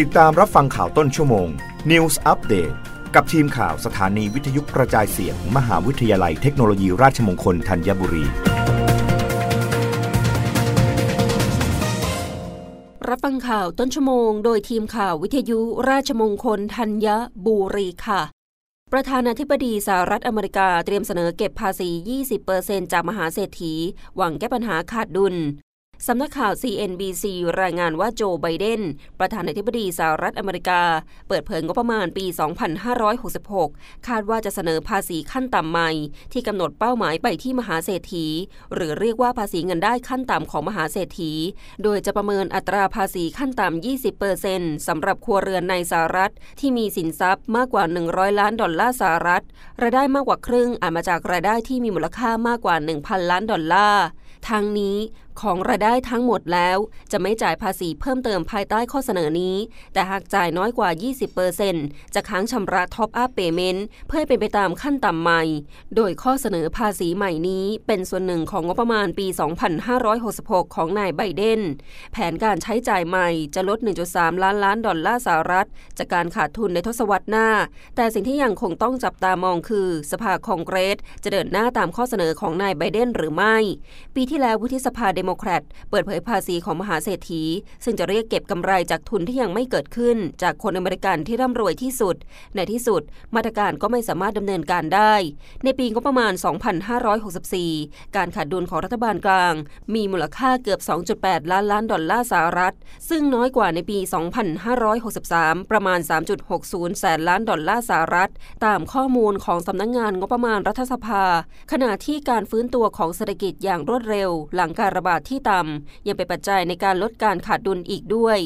ติดตามรับฟังข่าวต้นชั่วโมง News Update กับทีมข่าวสถานีวิทยุกระจายเสียงมมหาวิทยาลัยเทคโนโลยีราชมงคลธัญบุรี รับฟังข่าวต้นชั่วโมง โดยทีมข่าววิทยุราชมงคลธัญบุรีค่ะ ประธานาธิบดีสหรัฐอเมริกาเตรียมเสนอเก็บภาษี 20%จากมหาเศรษฐี หวังแก้ปัญหาขาดดุล สำนักข่าว CNBC รายงานว่าโจไบเดน ประธานาธิบดีสหรัฐอเมริกา เปิดเผยงบประมาณปี 2566 คาดว่าจะเสนอภาษีขั้นต่ำใหม่ ที่กำหนดเป้าหมายไปที่มหาเศรษฐี หรือเรียกว่าภาษีเงินได้ขั้นต่ำของมหาเศรษฐี โดยจะประเมินอัตราภาษีขั้นต่ำ 20%สำหรับครัวเรือนในสหรัฐ ที่มีสินทรัพย์มากกว่า 100 ล้านดอลลาร์สหรัฐรายได้มากกว่าครึ่งอาจมาจากรายได้ที่มีมูลค่ามากกว่า 1,000 ล้านดอลลาร์ทั้งนี้ของรายได้ทั้งหมดแล้ว จะไม่จ่ายภาษีเพิ่มเติมภายใต้ข้อเสนอนี้ แต่หากจ่ายน้อยกว่า 20%จะค้างชำระ top-up payment เพื่อให้เป็นไปตามขั้นต่ำใหม่ โดยข้อเสนอภาษีใหม่นี้เป็นส่วนหนึ่งของงบประมาณปี 2566 ของนายไบเดน แผนการใช้จ่ายใหม่จะลด 1.3 ล้านล้านดอลลาร์สหรัฐ จากการขาดทุนในทศวรรษหน้า แต่สิ่งที่ยังคงต้องจับตามองคือ สภาคองเกรสจะเดินหน้าตามข้อเสนอของนายไบเดนหรือไม่ ปีที่แล้ววุฒิสภาเดโมแครตเปิดเผยภาษีของมหาเศรษฐี ซึ่งจะเรียกเก็บกำไรจากทุนที่ยังไม่เกิดขึ้น จากคนอเมริกันที่ร่ำรวยที่สุด ในที่สุด มาตรการก็ไม่สามารถดำเนินการได้ ในปีงบประมาณ 2564 การขาดดุลของรัฐบาลกลาง มีมูลค่าเกือบ 2.8 ล้านล้านดอลลาร์สหรัฐ ซึ่งน้อยกว่าในปี 2563 ประมาณ 3.60 แสนล้านดอลลาร์สหรัฐ ตามข้อมูลของสำนักงานงบประมาณรัฐสภา ขณะที่การฟื้นตัวของเศรษฐกิจอย่างรวดเร็ว หลังการระบาดที่ต่ำยังเป็นปัจจัยในการลดการขาดดุลอีกด้วย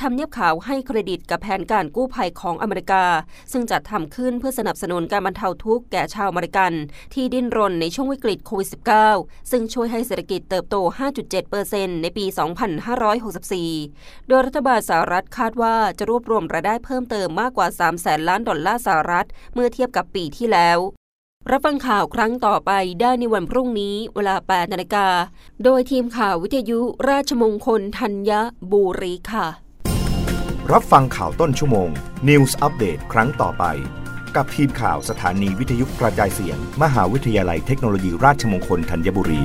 ทำเนียบขาวให้เครดิตกับแผนการกู้ภัยของอเมริกา ซึ่งจัดทำขึ้นเพื่อสนับสนุนการบรรเทาทุกข์แก่ชาวอเมริกัน ที่ดิ้นรนในช่วงวิกฤตโควิด -19 ซึ่งช่วยให้เศรษฐกิจเติบโต 5.7%ในปี 2564 โดยรัฐบาลสหรัฐคาดว่าจะรวบรวมรายได้เพิ่มเติมมากกว่า3แสนล้านดอลลาร์สหรัฐ เมื่อเทียบกับปีที่แล้ว รับฟังข่าวครั้งต่อไปได้ในวันพรุ่งนี้เวลา 8นาฬิกา โดยทีมข่าววิทยุราชมงคลธัญบุรีค่ะ รับฟังข่าวต้นชั่วโมง News อัปเดตครั้งต่อไป กับทีมข่าวสถานีวิทยุกระจายเสียง มหาวิทยาลัยเทคโนโลยีราชมงคลธัญบุรี